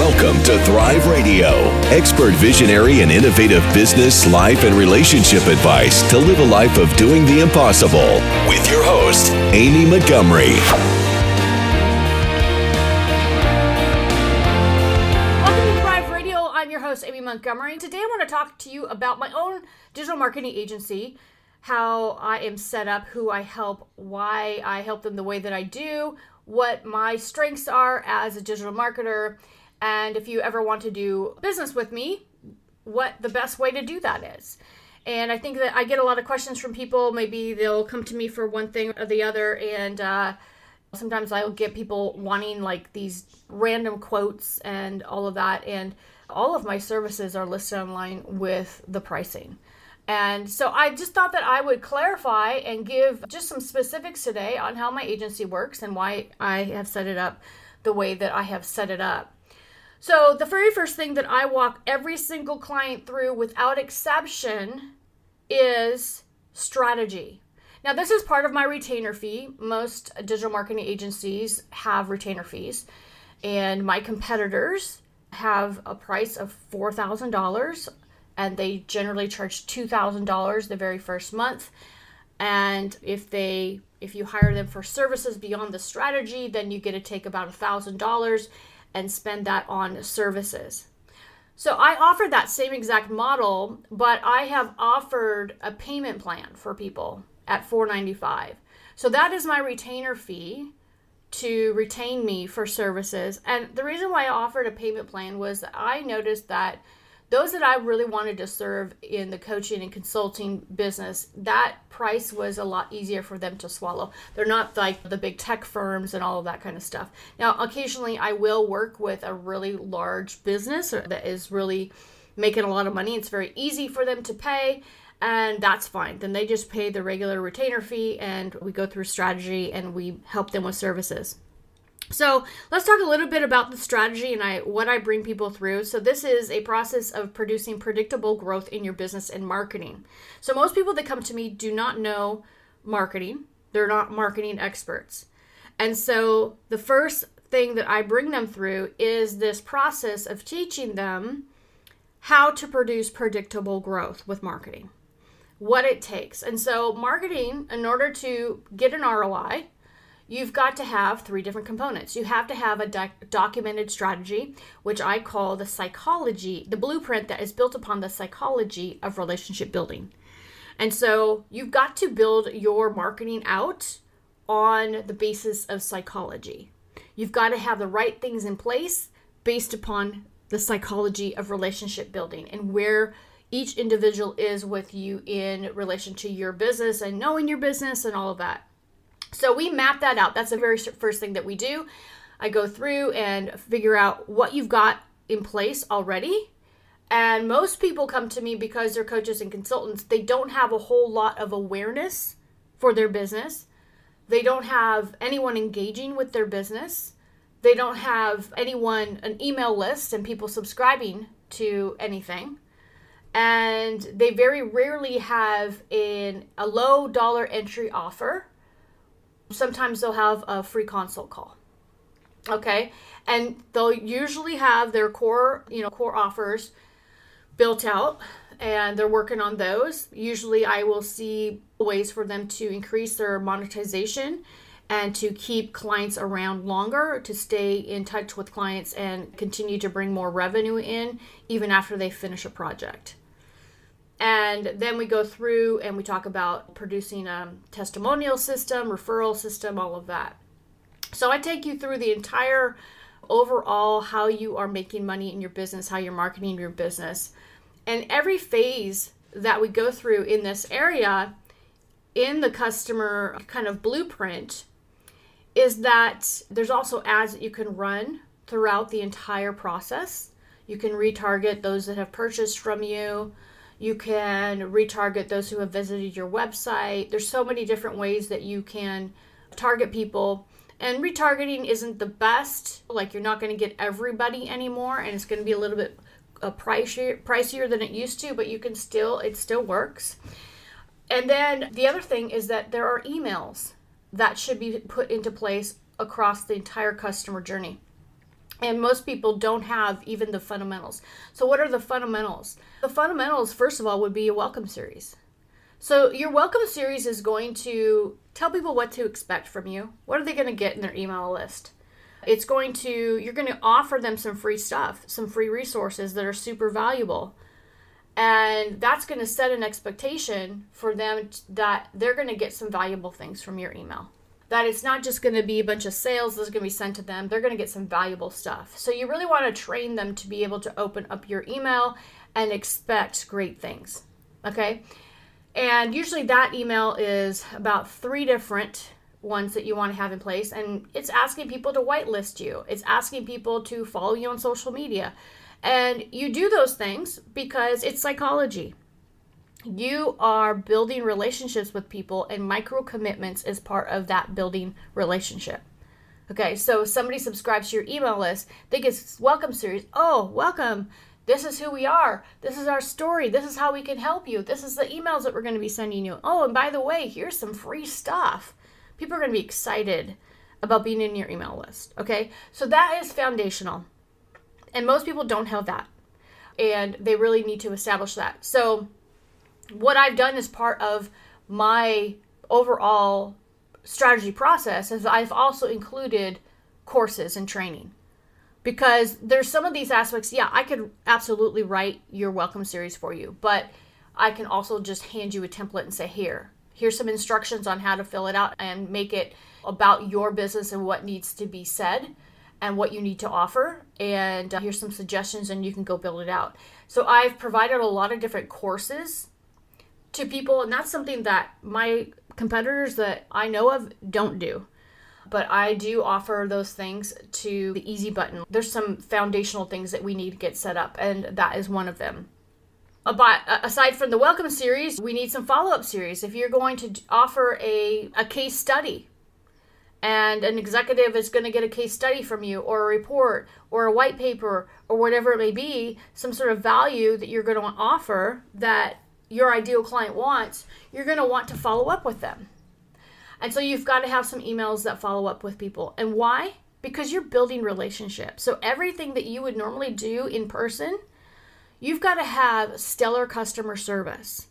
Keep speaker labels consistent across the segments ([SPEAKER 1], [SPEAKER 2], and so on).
[SPEAKER 1] Welcome to Thrive Radio, expert visionary and innovative business, life, and relationship advice to live a life of doing the impossible. With your host, Amy Montgomery.
[SPEAKER 2] Welcome to Thrive Radio. I'm your host, Amy Montgomery. Today I want to talk to you about my own digital marketing agency, how I am set up, who I help, why I help them the way that I do, what my strengths are as a digital marketer, and if you ever want to do business with me, what the best way to do that is. And I think that I get a lot of questions from people. Maybe they'll come to me for one thing or the other, and uh, sometimes I'll get people wanting like these random quotes and all of that. And all of my services are listed online with the pricing. And so I just thought that I would clarify and give just some specifics today on how my agency works and why I have set it up the way that I have set it up. So, the very first thing that I walk every single client through without exception is strategy. Now, this is part of my retainer fee. Most digital marketing agencies have retainer fees, and my competitors have a price of $4,000 and they generally charge $2,000 the very first month. And if they if you hire them for services beyond the strategy, then you get to take about $1,000 and spend that on services. So I offer that same exact model, but I have offered a payment plan for people at 495. So that is my retainer fee to retain me for services. And the reason why I offered a payment plan was I noticed that those that I really wanted to serve in the coaching and consulting business, that price was a lot easier for them to swallow. They're not like the big tech firms and all of that kind of stuff. Now, occasionally I will work with a really large business that is really making a lot of money. It's very easy for them to pay, and that's fine. Then they just pay the regular retainer fee, and we go through strategy and we help them with services. So let's talk a little bit about the strategy and I what I bring people through. So this is a process of producing predictable growth in your business and marketing. So most people that come to me do not know marketing. They're not marketing experts. And so the first thing that I bring them through is this process of teaching them how to produce predictable growth with marketing. What it takes. And so marketing in order to get an ROI, you've got to have three different components. You have to have a doc- documented strategy, which I call the psychology, the blueprint that is built upon the psychology of relationship building. And so you've got to build your marketing out on the basis of psychology. You've got to have the right things in place based upon the psychology of relationship building and where each individual is with you in relation to your business and knowing your business and all of that. So we map that out. That's the very first thing that we do. I go through and figure out what you've got in place already. And most people come to me because they're coaches and consultants. They don't have a whole lot of awareness for their business. They don't have anyone engaging with their business. They don't have anyone, an email list, and people subscribing to anything. And they very rarely have an, a low dollar entry offer sometimes they'll have a free consult call okay? And they'll usually have their core you know core offers built out and they're working on those. Usually i will see ways for them to increase their monetization and to keep clients around longer to stay in touch with clients and continue to bring more revenue in even after they finish a project and then we go through and we talk about producing a testimonial system, referral system, all of that. So I take you through the entire overall how you are making money in your business, how you're marketing your business. And every phase that we go through in this area in the customer kind of blueprint is that there's also ads that you can run throughout the entire process. You can retarget those that have purchased from you. You can retarget those who have visited your website. There's so many different ways that you can target people. And retargeting isn't the best. Like you're not going to get everybody anymore, and it's going to be a little bit uh, pricier, pricier than it used to, but you can still it still works. And then the other thing is that there are emails that should be put into place across the entire customer journey. And most people don't have even the fundamentals. So, what are the fundamentals? The fundamentals, first of all, would be a welcome series. So, your welcome series is going to tell people what to expect from you. What are they going to get in their email list? It's going to, you're going to offer them some free stuff, some free resources that are super valuable. And that's going to set an expectation for them that they're going to get some valuable things from your email that it's not just going to be a bunch of sales that's going to be sent to them. They're going to get some valuable stuff. So you really want to train them to be able to open up your email and expect great things. Okay? And usually that email is about three different ones that you want to have in place and it's asking people to whitelist you. It's asking people to follow you on social media. And you do those things because it's psychology you are building relationships with people and micro commitments is part of that building relationship. Okay so if somebody subscribes to your email list they get welcome series. Oh welcome. This is who we are. This is our story. This is how we can help you. This is the emails that we're going to be sending you. Oh and by the way here's some free stuff. People are going to be excited about being in your email list okay? So that is foundational and most people don't have that and they really need to establish that. So what I've done as part of my overall strategy process is I've also included courses and training. Because there's some of these aspects yeah i could absolutely write your welcome series for you but i can also just hand you a template and say here here's some instructions on how to fill it out and make it about your business and what needs to be said and what you need to offer and uh, here's some suggestions and you can go build it out. So i've provided a lot of different courses to people, and that's something that my competitors that I know of don't do. But I do offer those things to the easy button. There's some foundational things that we need to get set up, and that is one of them. But aside from the welcome series, we need some follow up series. If you're going to offer a, a case study, and an executive is going to get a case study from you, or a report, or a white paper, or whatever it may be, some sort of value that you're going to offer that your ideal client wants, you're going to want to follow up with them. And so you've got to have some emails that follow up with people. And why? Because you're building relationships. So everything that you would normally do in person, you've got to have stellar customer service.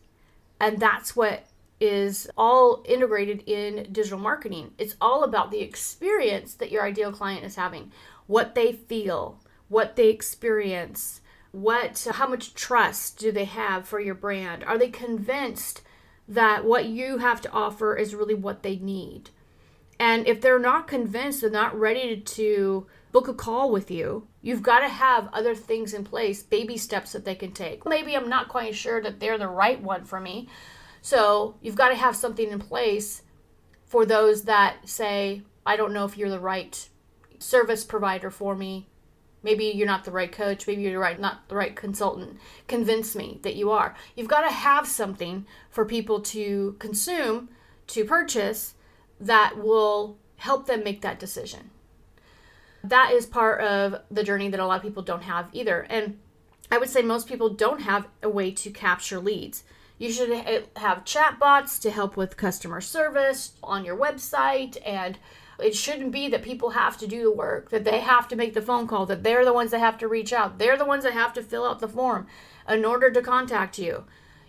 [SPEAKER 2] And that's what is all integrated in digital marketing. It's all about the experience that your ideal client is having, what they feel, what they experience, what how much trust do they have for your brand? Are they convinced that what you have to offer is really what they need? And if they're not convinced they're not ready to book a call with you you've got to have other things in place baby steps that they can take. Maybe i'm not quite sure that they're the right one for me. So you've got to have something in place for those that say i don't know if you're the right service provider for me Maybe you're not the right coach. Maybe you're right, not the right consultant. Convince me that you are. You've got to have something for people to consume, to purchase, that will help them make that decision. That is part of the journey that a lot of people don't have either. And I would say most people don't have a way to capture leads. You should have chatbots to help with customer service on your website and it shouldn't be that people have to do the work, that they have to make the phone call, that they're the ones that have to reach out. They're the ones that have to fill out the form in order to contact you.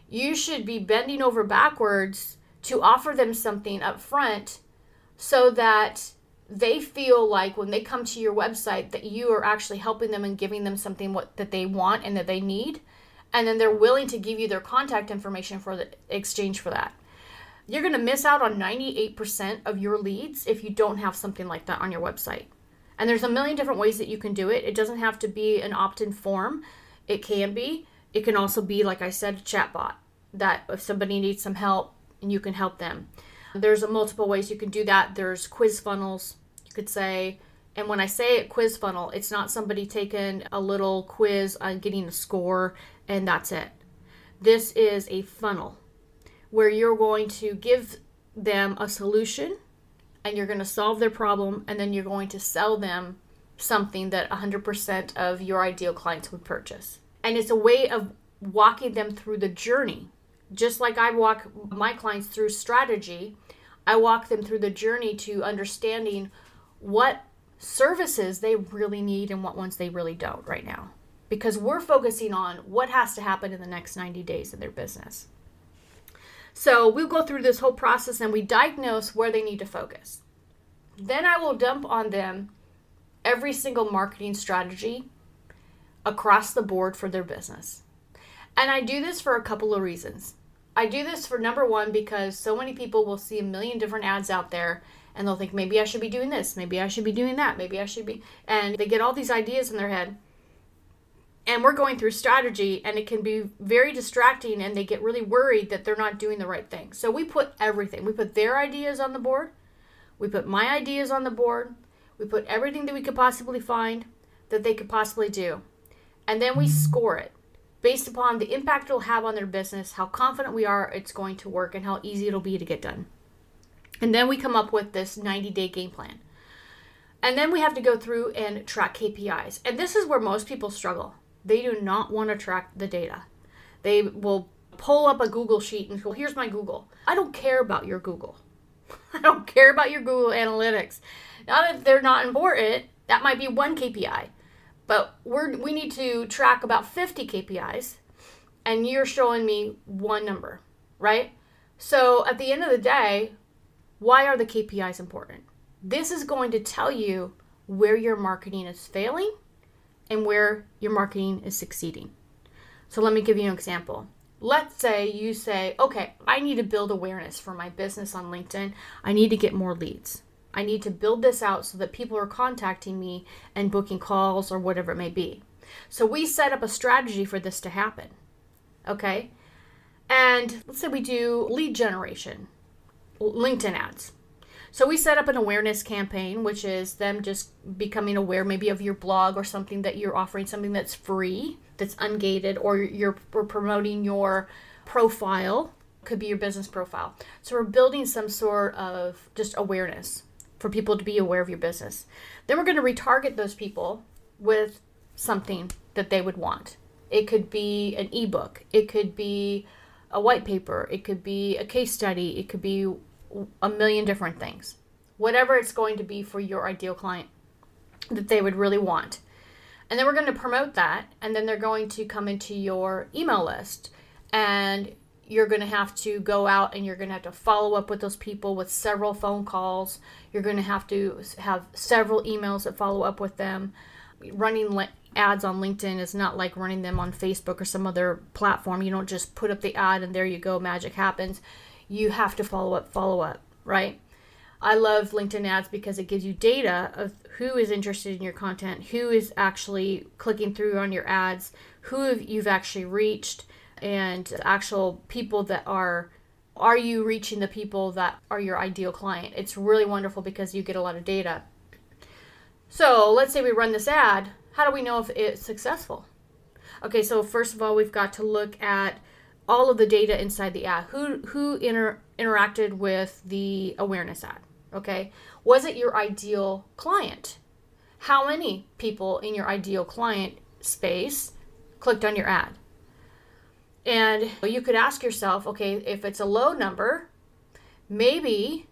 [SPEAKER 2] You should be bending over backwards to offer them something up front so that they feel like when they come to your website that you are actually helping them and giving them something what that they want and that they need and then they're willing to give you their contact information for the exchange for that you're going to miss out on 98% of your leads if you don't have something like that on your website. And there's a million different ways that you can do it. It doesn't have to be an opt in form, it can be. It can also be, like I said, a chatbot that if somebody needs some help you can help them. There's multiple ways you can do that. There's quiz funnels. You could say, and when I say quiz funnel, it's not somebody taking a little quiz on getting a score and that's it. This is a funnel where you're going to give them a solution and you're going to solve their problem and then you're going to sell them something that 100% of your ideal clients would purchase. And it's a way of walking them through the journey. Just like I walk my clients through strategy, I walk them through the journey to understanding what services they really need and what ones they really don't right now. Because we're focusing on what has to happen in the next 90 days in their business. So we'll go through this whole process and we diagnose where they need to focus. Then I will dump on them every single marketing strategy across the board for their business. And I do this for a couple of reasons. I do this for number one because so many people will see a million different ads out there and they'll think maybe I should be doing this, maybe I should be doing that, maybe I should be and they get all these ideas in their head. And we're going through strategy and it can be very distracting and they get really worried that they're not doing the right thing. So we put everything. We put their ideas on the board. We put my ideas on the board. We put everything that we could possibly find that they could possibly do. And then we score it based upon the impact it'll have on their business, how confident we are it's going to work, and how easy it'll be to get done. And then we come up with this 90 day game plan. And then we have to go through and track KPIs. And this is where most people struggle. They do not want to track the data. They will pull up a Google sheet and go, here's my Google. I don't care about your Google. I don't care about your Google Analytics. Not if they're not important. That might be one KPI but we're we need to track about 50 KPIs and you're showing me one number, right? So at the end of the day, why are the KPIs important? This is going to tell you where your marketing is failing and where your marketing is succeeding. So let me give you an example. Let's say you say, okay, I need to build awareness for my business on LinkedIn. I need to get more leads. I need to build this out so that people are contacting me and booking calls or whatever it may be. So we set up a strategy for this to happen. Okay? And let's say we do lead generation, LinkedIn ads. So we set up an awareness campaign, which is them just becoming aware maybe of your blog or something that you're offering, something that's free, that's ungated, or you're promoting your profile, could be your business profile. So we're building some sort of just awareness for people to be aware of your business. Then we're going to retarget those people with something that they would want. It could be an ebook, it could be a white paper, it could be a case study, it could be a million different things. Whatever it's going to be for your ideal client that they would really want. And then we're going to promote that, and then they're going to come into your email list. And you're going to have to go out and you're going to have to follow up with those people with several phone calls. You're going to have to have several emails that follow up with them. Running ads on LinkedIn is not like running them on Facebook or some other platform. You don't just put up the ad and there you go, magic happens. You have to follow up, follow up, right? I love LinkedIn ads because it gives you data of who is interested in your content, who is actually clicking through on your ads, who you've actually reached and actual people that are are you reaching the people that are your ideal client? It's really wonderful because you get a lot of data. So let's say we run this ad. How do we know if it's successful? Okay so first of all we've got to look at all of the data inside the ad who who inter, interacted with the awareness ad okay was it your ideal client how many people in your ideal client space clicked on your ad and you could ask yourself, okay, if it's a low number, maybe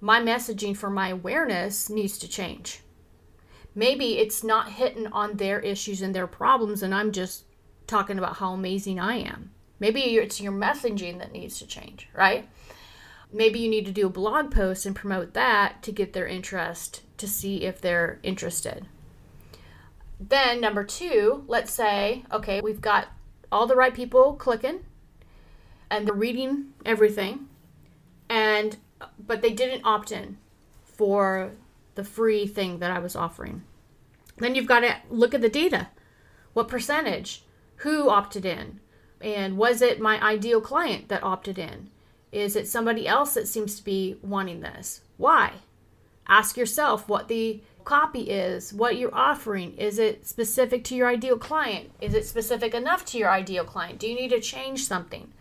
[SPEAKER 2] my messaging for my awareness needs to change. Maybe it's not hitting on their issues and their problems, and I'm just talking about how amazing I am. Maybe it's your messaging that needs to change, right? Maybe you need to do a blog post and promote that to get their interest to see if they're interested. Then, number two, let's say, okay, we've got all the right people clicking and they're reading everything and but they didn't opt in for the free thing that I was offering. Then you've got to look at the data. What percentage? Who opted in? And was it my ideal client that opted in? Is it somebody else that seems to be wanting this? Why? Ask yourself what the copy is, what you're offering. Is it specific to your ideal client? Is it specific enough to your ideal client? Do you need to change something?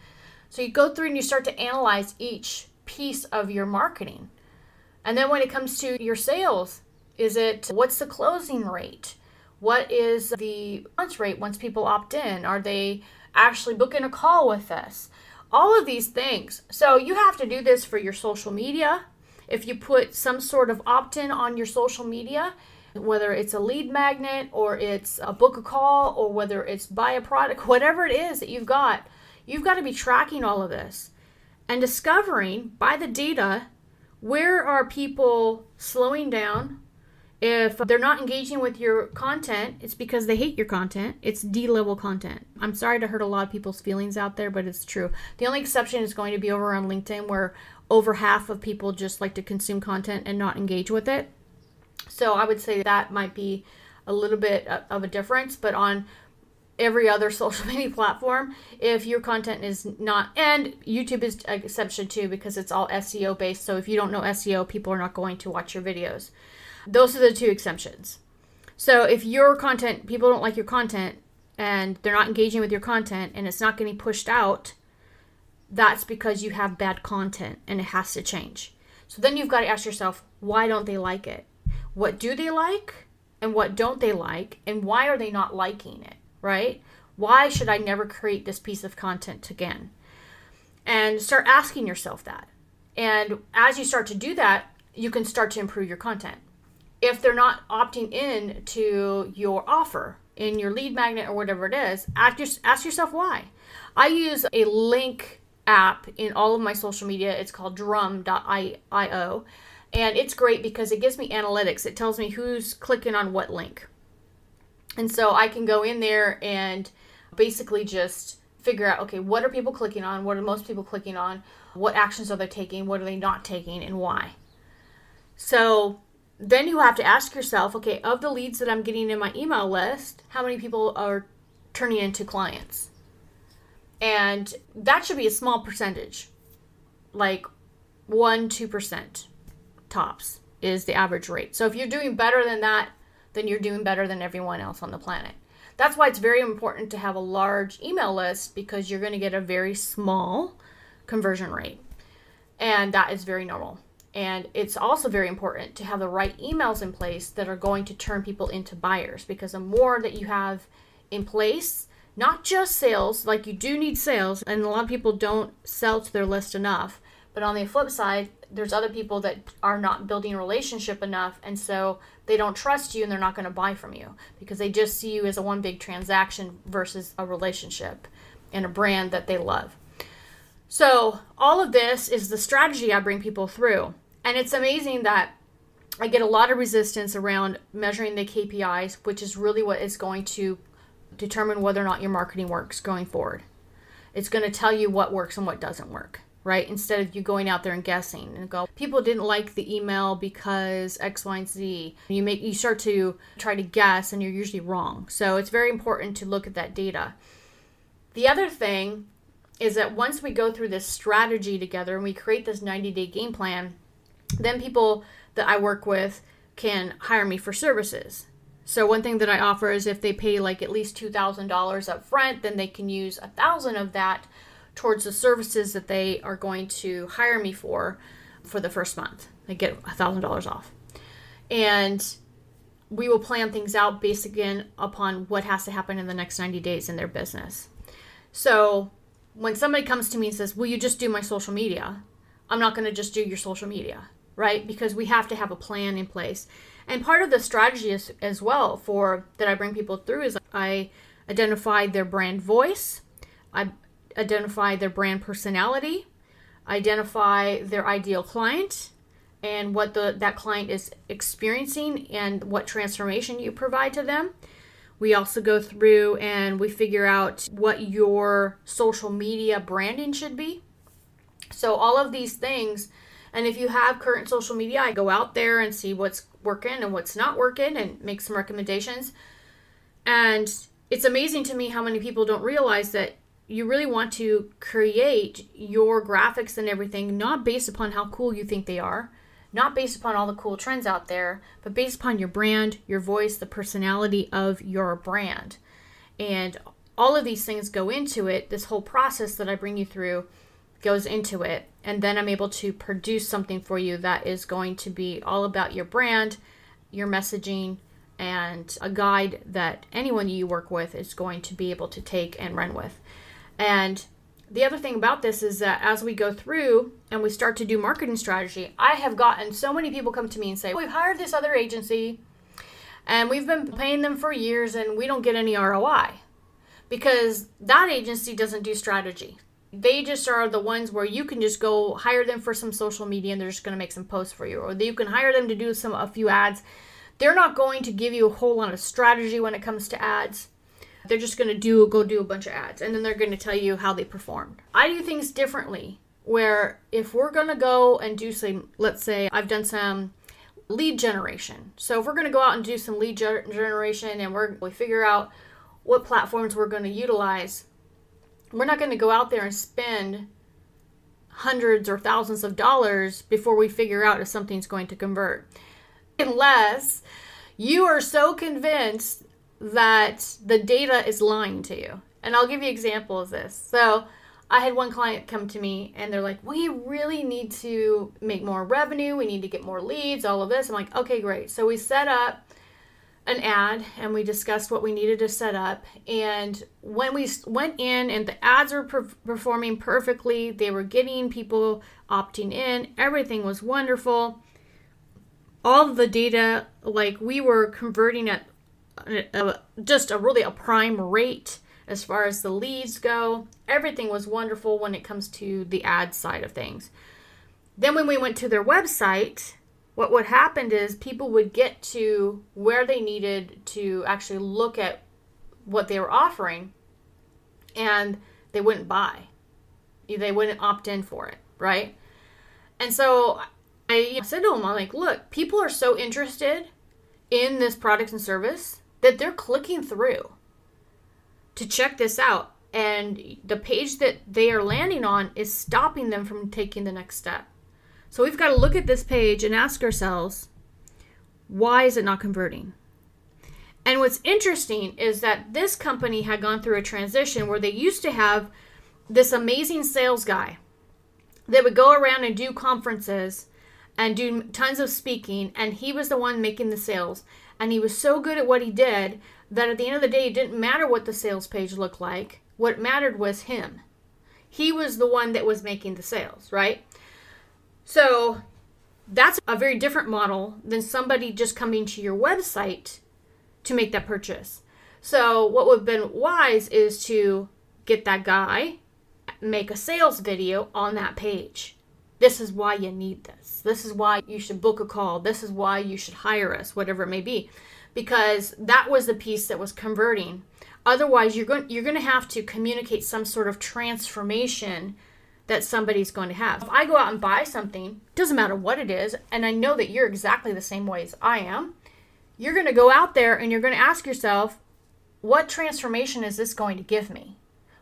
[SPEAKER 2] So you go through and you start to analyze each piece of your marketing. And then when it comes to your sales, is it what's the closing rate? What is the launch rate once people opt in? Are they actually booking a call with us? All of these things. So you have to do this for your social media if you put some sort of opt in on your social media, whether it's a lead magnet or it's a book a call or whether it's buy a product, whatever it is that you've got, you've got to be tracking all of this and discovering by the data where are people slowing down if they're not engaging with your content, it's because they hate your content. It's D level content. I'm sorry to hurt a lot of people's feelings out there, but it's true. The only exception is going to be over on LinkedIn, where over half of people just like to consume content and not engage with it. So I would say that might be a little bit of a difference, but on every other social media platform, if your content is not, and YouTube is an exception too because it's all SEO based. So if you don't know SEO, people are not going to watch your videos. Those are the two exceptions. So if your content, people don't like your content and they're not engaging with your content and it's not getting pushed out, that's because you have bad content and it has to change. So then you've got to ask yourself, why don't they like it? What do they like and what don't they like and why are they not liking it, right? Why should I never create this piece of content again? And start asking yourself that. And as you start to do that, you can start to improve your content if they're not opting in to your offer in your lead magnet or whatever it is, ask, ask yourself why. I use a link app in all of my social media. It's called drum.io. And it's great because it gives me analytics. It tells me who's clicking on what link. And so I can go in there and basically just figure out okay, what are people clicking on? What are most people clicking on? What actions are they taking? What are they not taking? And why? So then you have to ask yourself okay, of the leads that I'm getting in my email list, how many people are turning into clients? And that should be a small percentage, like 1 2% tops is the average rate. So if you're doing better than that, then you're doing better than everyone else on the planet. That's why it's very important to have a large email list because you're going to get a very small conversion rate. And that is very normal. And it's also very important to have the right emails in place that are going to turn people into buyers because the more that you have in place, not just sales, like you do need sales, and a lot of people don't sell to their list enough. But on the flip side, there's other people that are not building a relationship enough, and so they don't trust you and they're not going to buy from you because they just see you as a one big transaction versus a relationship and a brand that they love. So, all of this is the strategy I bring people through. And it's amazing that I get a lot of resistance around measuring the KPIs, which is really what is going to determine whether or not your marketing works going forward. It's going to tell you what works and what doesn't work, right? Instead of you going out there and guessing and go, people didn't like the email because X, Y, and Z. You make you start to try to guess and you're usually wrong. So it's very important to look at that data. The other thing is that once we go through this strategy together and we create this 90 day game plan, then people that I work with can hire me for services. So one thing that I offer is if they pay like at least two thousand dollars up front, then they can use a thousand of that towards the services that they are going to hire me for for the first month. They get a thousand dollars off. And we will plan things out based again upon what has to happen in the next 90 days in their business. So when somebody comes to me and says, Will you just do my social media? I'm not going to just do your social media right? Because we have to have a plan in place. And part of the strategy is, as well for that I bring people through is I identify their brand voice, I identify their brand personality, identify their ideal client and what the that client is experiencing and what transformation you provide to them. We also go through and we figure out what your social media branding should be. So all of these things and if you have current social media, I go out there and see what's working and what's not working and make some recommendations. And it's amazing to me how many people don't realize that you really want to create your graphics and everything not based upon how cool you think they are, not based upon all the cool trends out there, but based upon your brand, your voice, the personality of your brand. And all of these things go into it. This whole process that I bring you through goes into it and then I'm able to produce something for you that is going to be all about your brand, your messaging, and a guide that anyone you work with is going to be able to take and run with. And the other thing about this is that as we go through and we start to do marketing strategy, I have gotten so many people come to me and say, We've hired this other agency and we've been paying them for years and we don't get any ROI because that agency doesn't do strategy. They just are the ones where you can just go hire them for some social media and they're just going to make some posts for you, or you can hire them to do some a few ads. They're not going to give you a whole lot of strategy when it comes to ads. They're just going to do go do a bunch of ads and then they're going to tell you how they performed. I do things differently where if we're going to go and do some let's say I've done some lead generation. So if we're going to go out and do some lead generation and we're we figure out what platforms we're going to utilize, we're not going to go out there and spend hundreds or thousands of dollars before we figure out if something's going to convert. Unless you are so convinced that the data is lying to you. And I'll give you an example of this. So I had one client come to me and they're like, We really need to make more revenue. We need to get more leads, all of this. I'm like, Okay, great. So we set up an ad and we discussed what we needed to set up. And when we went in and the ads were per- performing perfectly, they were getting people opting in, everything was wonderful. All the data, like we were converting at a, just a really a prime rate as far as the leads go. Everything was wonderful when it comes to the ad side of things. Then when we went to their website, what would happen is people would get to where they needed to actually look at what they were offering and they wouldn't buy. They wouldn't opt in for it, right? And so I said to them, I'm like, look, people are so interested in this product and service that they're clicking through to check this out. And the page that they are landing on is stopping them from taking the next step. So we've got to look at this page and ask ourselves, why is it not converting? And what's interesting is that this company had gone through a transition where they used to have this amazing sales guy that would go around and do conferences and do tons of speaking, and he was the one making the sales. And he was so good at what he did that at the end of the day, it didn't matter what the sales page looked like. What mattered was him. He was the one that was making the sales, right? So that's a very different model than somebody just coming to your website to make that purchase. So, what would have been wise is to get that guy, make a sales video on that page. This is why you need this. This is why you should book a call. This is why you should hire us, whatever it may be. Because that was the piece that was converting. Otherwise, you're going you're going to have to communicate some sort of transformation that somebody's going to have. If I go out and buy something, doesn't matter what it is, and I know that you're exactly the same way as I am, you're going to go out there and you're going to ask yourself, what transformation is this going to give me?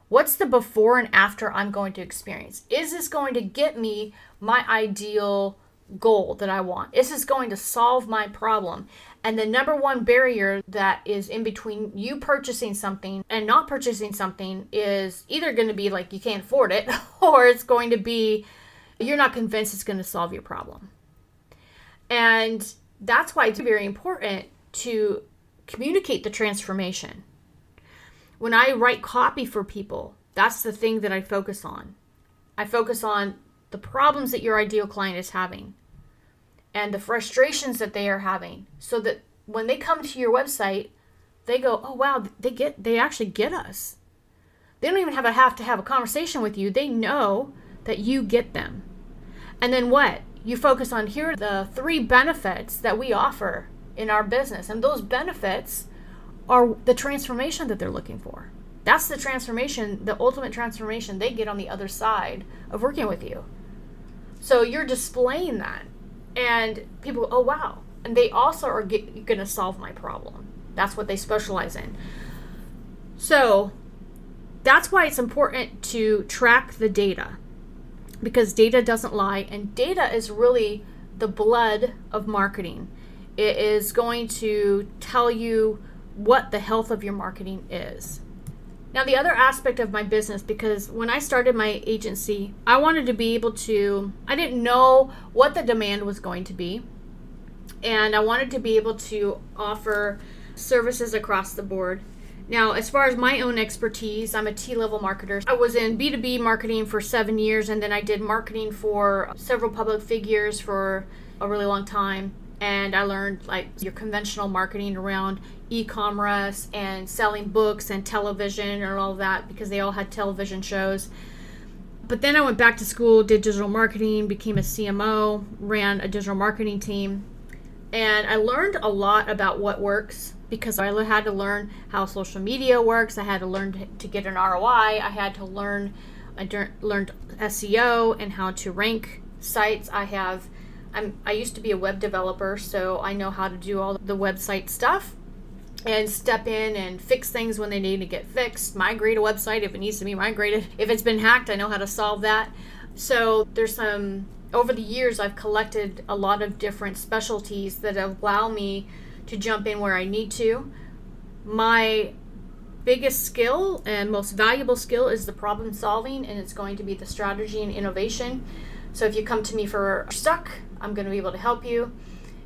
[SPEAKER 2] What's the before and after I'm going to experience? Is this going to get me my ideal goal that I want? Is this going to solve my problem? And the number one barrier that is in between you purchasing something and not purchasing something is either going to be like you can't afford it, or it's going to be you're not convinced it's going to solve your problem. And that's why it's very important to communicate the transformation. When I write copy for people, that's the thing that I focus on. I focus on the problems that your ideal client is having and the frustrations that they are having so that when they come to your website they go oh wow they get they actually get us. They don't even have, a, have to have a conversation with you. They know that you get them. And then what? You focus on here are the three benefits that we offer in our business. And those benefits are the transformation that they're looking for. That's the transformation the ultimate transformation they get on the other side of working with you. So you're displaying that and people oh wow. And they also are going to solve my problem. That's what they specialize in. So that's why it's important to track the data because data doesn't lie and data is really the blood of marketing. It is going to tell you what the health of your marketing is now, the other aspect of my business, because when I started my agency, I wanted to be able to, I didn't know what the demand was going to be. And I wanted to be able to offer services across the board. Now, as far as my own expertise, I'm a T level marketer. I was in B2B marketing for seven years, and then I did marketing for several public figures for a really long time. And I learned like your conventional marketing around e commerce and selling books and television and all that because they all had television shows. But then I went back to school, did digital marketing, became a CMO, ran a digital marketing team, and I learned a lot about what works because I had to learn how social media works. I had to learn to get an ROI. I had to learn, I learned SEO and how to rank sites. I have, I'm, I used to be a web developer, so I know how to do all the website stuff and step in and fix things when they need to get fixed, migrate a website if it needs to be migrated. If it's been hacked, I know how to solve that. So there's some over the years I've collected a lot of different specialties that allow me to jump in where I need to. My biggest skill and most valuable skill is the problem solving and it's going to be the strategy and innovation. So if you come to me for stuck, I'm going to be able to help you.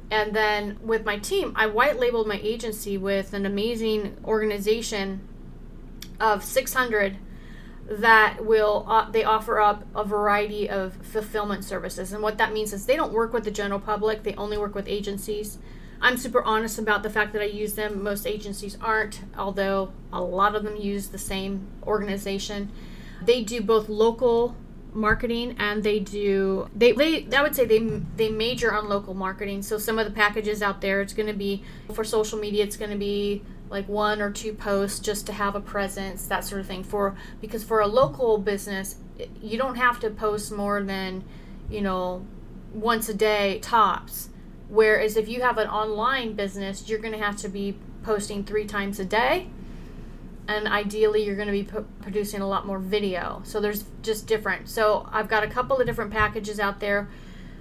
[SPEAKER 2] And then with my team, I white labeled my agency with an amazing organization of 600 that will uh, they offer up a variety of fulfillment services. And what that means is they don't work with the general public, they only work with agencies. I'm super honest about the fact that I use them. Most agencies aren't, although a lot of them use the same organization. They do both local marketing and they do they, they I would say they they major on local marketing. So some of the packages out there it's going to be for social media it's going to be like one or two posts just to have a presence, that sort of thing for because for a local business you don't have to post more than, you know, once a day tops. Whereas if you have an online business, you're going to have to be posting 3 times a day and ideally you're going to be p- producing a lot more video. So there's just different. So I've got a couple of different packages out there.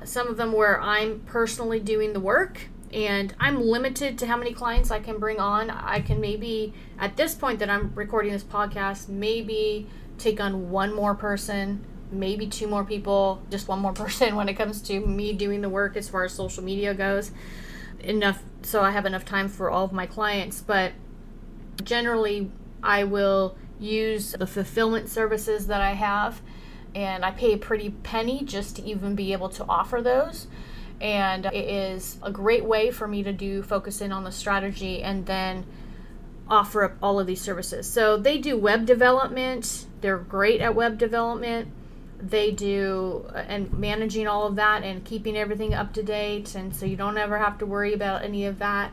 [SPEAKER 2] Some of them where I'm personally doing the work and I'm limited to how many clients I can bring on. I can maybe at this point that I'm recording this podcast, maybe take on one more person, maybe two more people, just one more person when it comes to me doing the work as far as social media goes. Enough so I have enough time for all of my clients, but generally I will use the fulfillment services that I have, and I pay a pretty penny just to even be able to offer those. And it is a great way for me to do focus in on the strategy and then offer up all of these services. So they do web development, they're great at web development. They do uh, and managing all of that and keeping everything up to date, and so you don't ever have to worry about any of that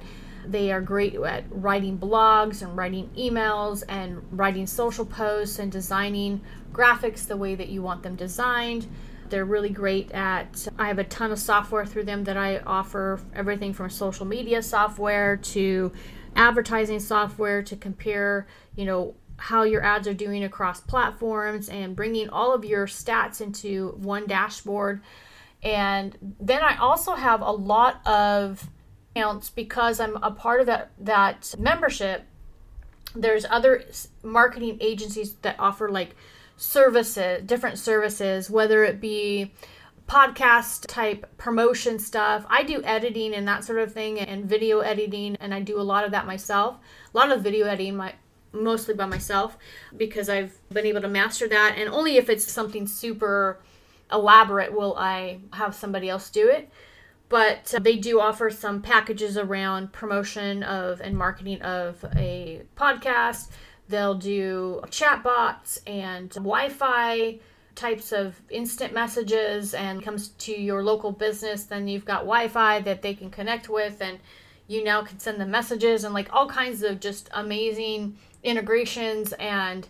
[SPEAKER 2] they are great at writing blogs and writing emails and writing social posts and designing graphics the way that you want them designed. They're really great at, I have a ton of software through them that I offer everything from social media software to advertising software to compare, you know, how your ads are doing across platforms and bringing all of your stats into one dashboard. And then I also have a lot of accounts because I'm a part of that that membership. There's other marketing agencies that offer like services, different services, whether it be podcast type promotion stuff. I do editing and that sort of thing and video editing and I do a lot of that myself. A lot of video editing my mostly by myself because I've been able to master that and only if it's something super elaborate will I have somebody else do it but uh, they do offer some packages around promotion of and marketing of a podcast. They'll do chatbots and Wi-Fi types of instant messages and comes to your local business then you've got Wi-Fi that they can connect with and you now can send them messages and like all kinds of just amazing integrations and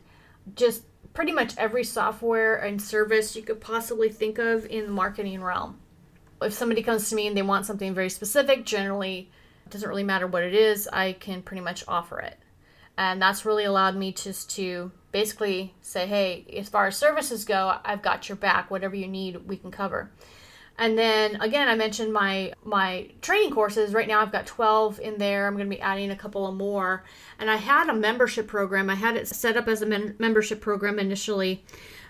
[SPEAKER 2] just pretty much every software and service you could possibly think of in the marketing realm if somebody comes to me and they want something very specific, generally it doesn't really matter what it is, I can pretty much offer it. And that's really allowed me just to basically say, hey, as far as services go, I've got your back. Whatever you need, we can cover. And then again, I mentioned my my training courses. Right now, I've got 12 in there. I'm going to be adding a couple of more. And I had a membership program. I had it set up as a men- membership program initially,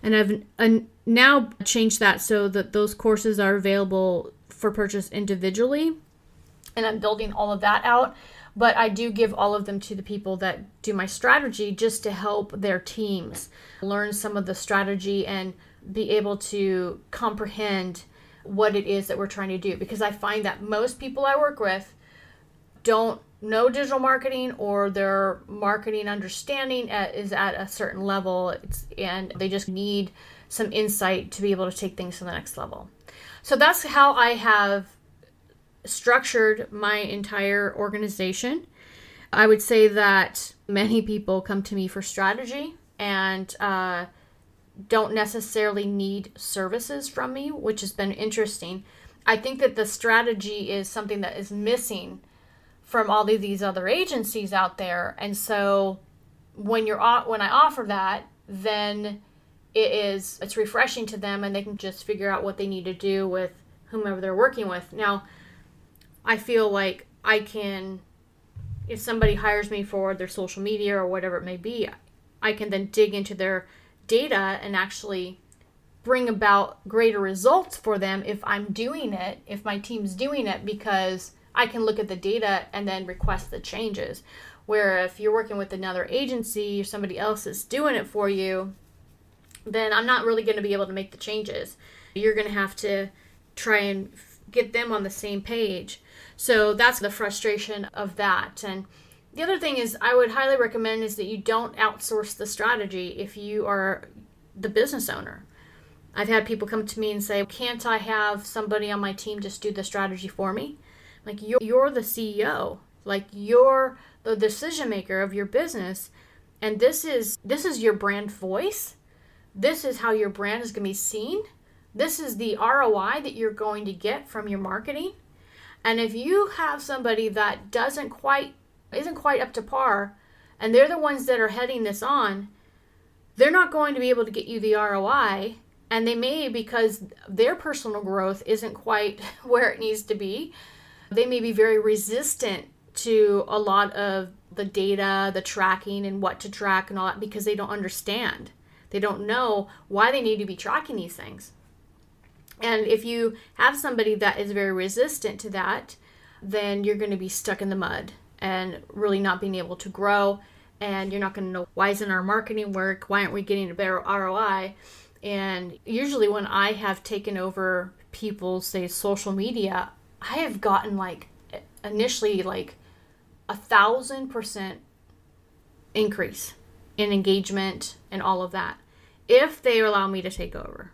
[SPEAKER 2] and I've uh, now changed that so that those courses are available for purchase individually. And I'm building all of that out. but I do give all of them to the people that do my strategy just to help their teams learn some of the strategy and be able to comprehend what it is that we're trying to do because I find that most people I work with don't know digital marketing or their marketing understanding at, is at a certain level it's, and they just need some insight to be able to take things to the next level. So that's how I have structured my entire organization. I would say that many people come to me for strategy and uh, don't necessarily need services from me, which has been interesting. I think that the strategy is something that is missing from all of these other agencies out there, and so when you're when I offer that, then it is it's refreshing to them, and they can just figure out what they need to do with whomever they're working with. Now, I feel like I can, if somebody hires me for their social media or whatever it may be, I can then dig into their data and actually bring about greater results for them if I'm doing it, if my team's doing it, because I can look at the data and then request the changes. Where if you're working with another agency or somebody else is doing it for you, then I'm not really going to be able to make the changes. You're going to have to try and get them on the same page. So that's the frustration of that. And the other thing is I would highly recommend is that you don't outsource the strategy if you are the business owner. I've had people come to me and say, "Can't I have somebody on my team just do the strategy for me?" Like you're, you're the CEO. Like you're the decision maker of your business and this is this is your brand voice. This is how your brand is going to be seen. This is the ROI that you're going to get from your marketing. And if you have somebody that doesn't quite isn't quite up to par and they're the ones that are heading this on, they're not going to be able to get you the ROI and they may because their personal growth isn't quite where it needs to be. They may be very resistant to a lot of the data, the tracking and what to track and all that because they don't understand. They don't know why they need to be tracking these things. And if you have somebody that is very resistant to that, then you're going to be stuck in the mud and really not being able to grow. And you're not going to know why isn't our marketing work? Why aren't we getting a better ROI? And usually, when I have taken over people's, say, social media, I have gotten like initially like a thousand percent increase in engagement and all of that if they allow me to take over.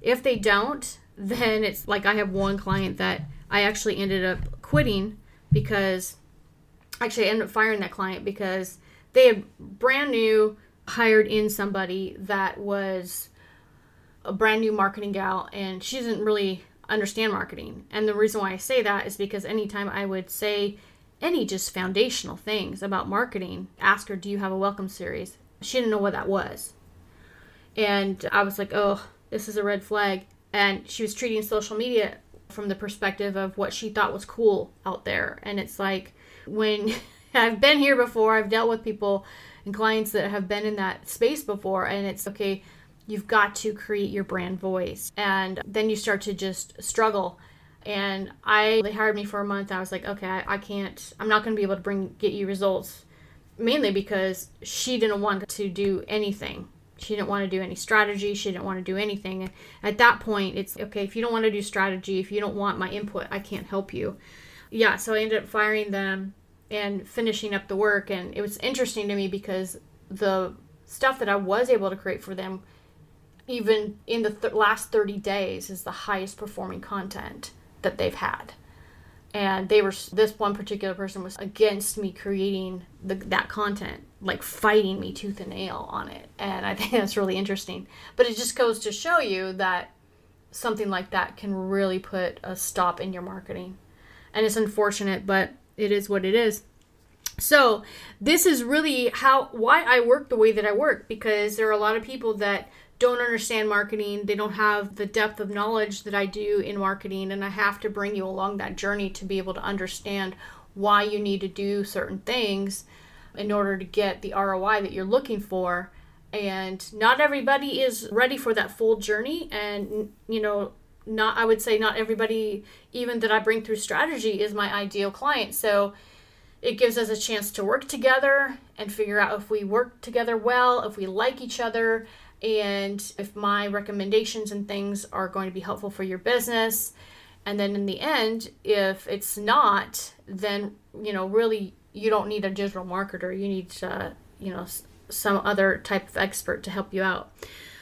[SPEAKER 2] If they don't, then it's like I have one client that I actually ended up quitting because actually I ended up firing that client because they had brand new hired in somebody that was a brand new marketing gal and she doesn't really understand marketing. And the reason why I say that is because anytime I would say any just foundational things about marketing, ask her, Do you have a welcome series? She didn't know what that was. And I was like, Oh, this is a red flag. And she was treating social media from the perspective of what she thought was cool out there. And it's like when I've been here before, I've dealt with people and clients that have been in that space before, and it's okay, you've got to create your brand voice. And then you start to just struggle. And I, they hired me for a month. I was like, okay, I, I can't, I'm not going to be able to bring, get you results. Mainly because she didn't want to do anything she didn't want to do any strategy. She didn't want to do anything. At that point, it's okay, if you don't want to do strategy, if you don't want my input, I can't help you. Yeah, so I ended up firing them and finishing up the work. And it was interesting to me because the stuff that I was able to create for them, even in the th- last 30 days, is the highest performing content that they've had. And they were this one particular person was against me creating the, that content like fighting me tooth and nail on it. And i think that's really interesting. But it just goes to show you that something like that can really put a stop in your marketing. And it's unfortunate but it is what it is. So this is really how why i work the way that i work because there are a lot of people that don't understand marketing, they don't have the depth of knowledge that I do in marketing, and I have to bring you along that journey to be able to understand why you need to do certain things in order to get the ROI that you're looking for. And not everybody is ready for that full journey, and you know, not I would say not everybody even that I bring through strategy is my ideal client. So It gives us a chance to work together and figure out if we work together well, if we like each other, and if my recommendations and things are going to be helpful for your business. And then in the end, if it's not, then, you know, really you don't need a digital marketer. You need, you know, some other type of expert to help you out.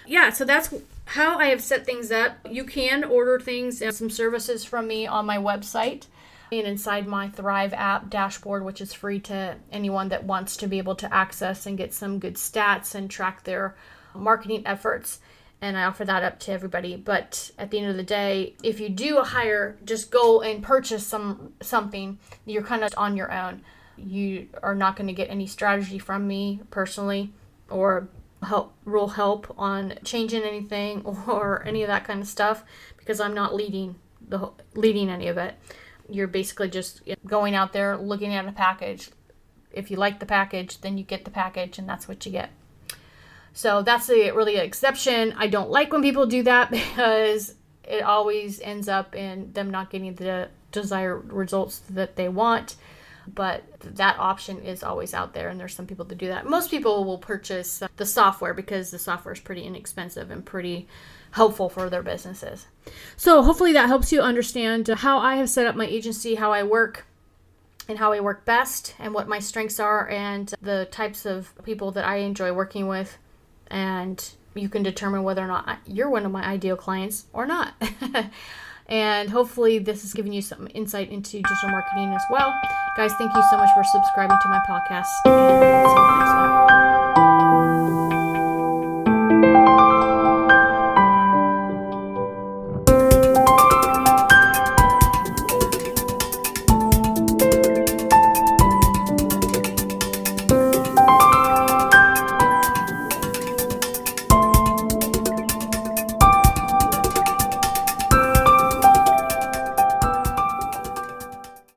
[SPEAKER 2] Yeah, so that's how I have set things up. You can order things and some services from me on my website and inside my Thrive app dashboard, which is free to anyone that wants to be able to access and get some good stats and track their marketing efforts. And I offer that up to everybody. But at the end of the day, if you do hire, just go and purchase some something, you're kind of on your own. You are not going to get any strategy from me personally or help rule help on changing anything or any of that kind of stuff because I'm not leading the leading any of it. You're basically just going out there looking at a package. If you like the package, then you get the package and that's what you get. So that's a really an exception. I don't like when people do that because it always ends up in them not getting the desired results that they want. But that option is always out there and there's some people that do that. Most people will purchase the software because the software is pretty inexpensive and pretty helpful for their businesses. So hopefully that helps you understand how i have set up my agency how i work and how i work best and what my strengths are and the types of people that i enjoy working with and you can determine whether or not you're one of my ideal clients or not And hopefully, this has given you some insight into digital marketing as well. Guys, thank you so much for subscribing to my podcast.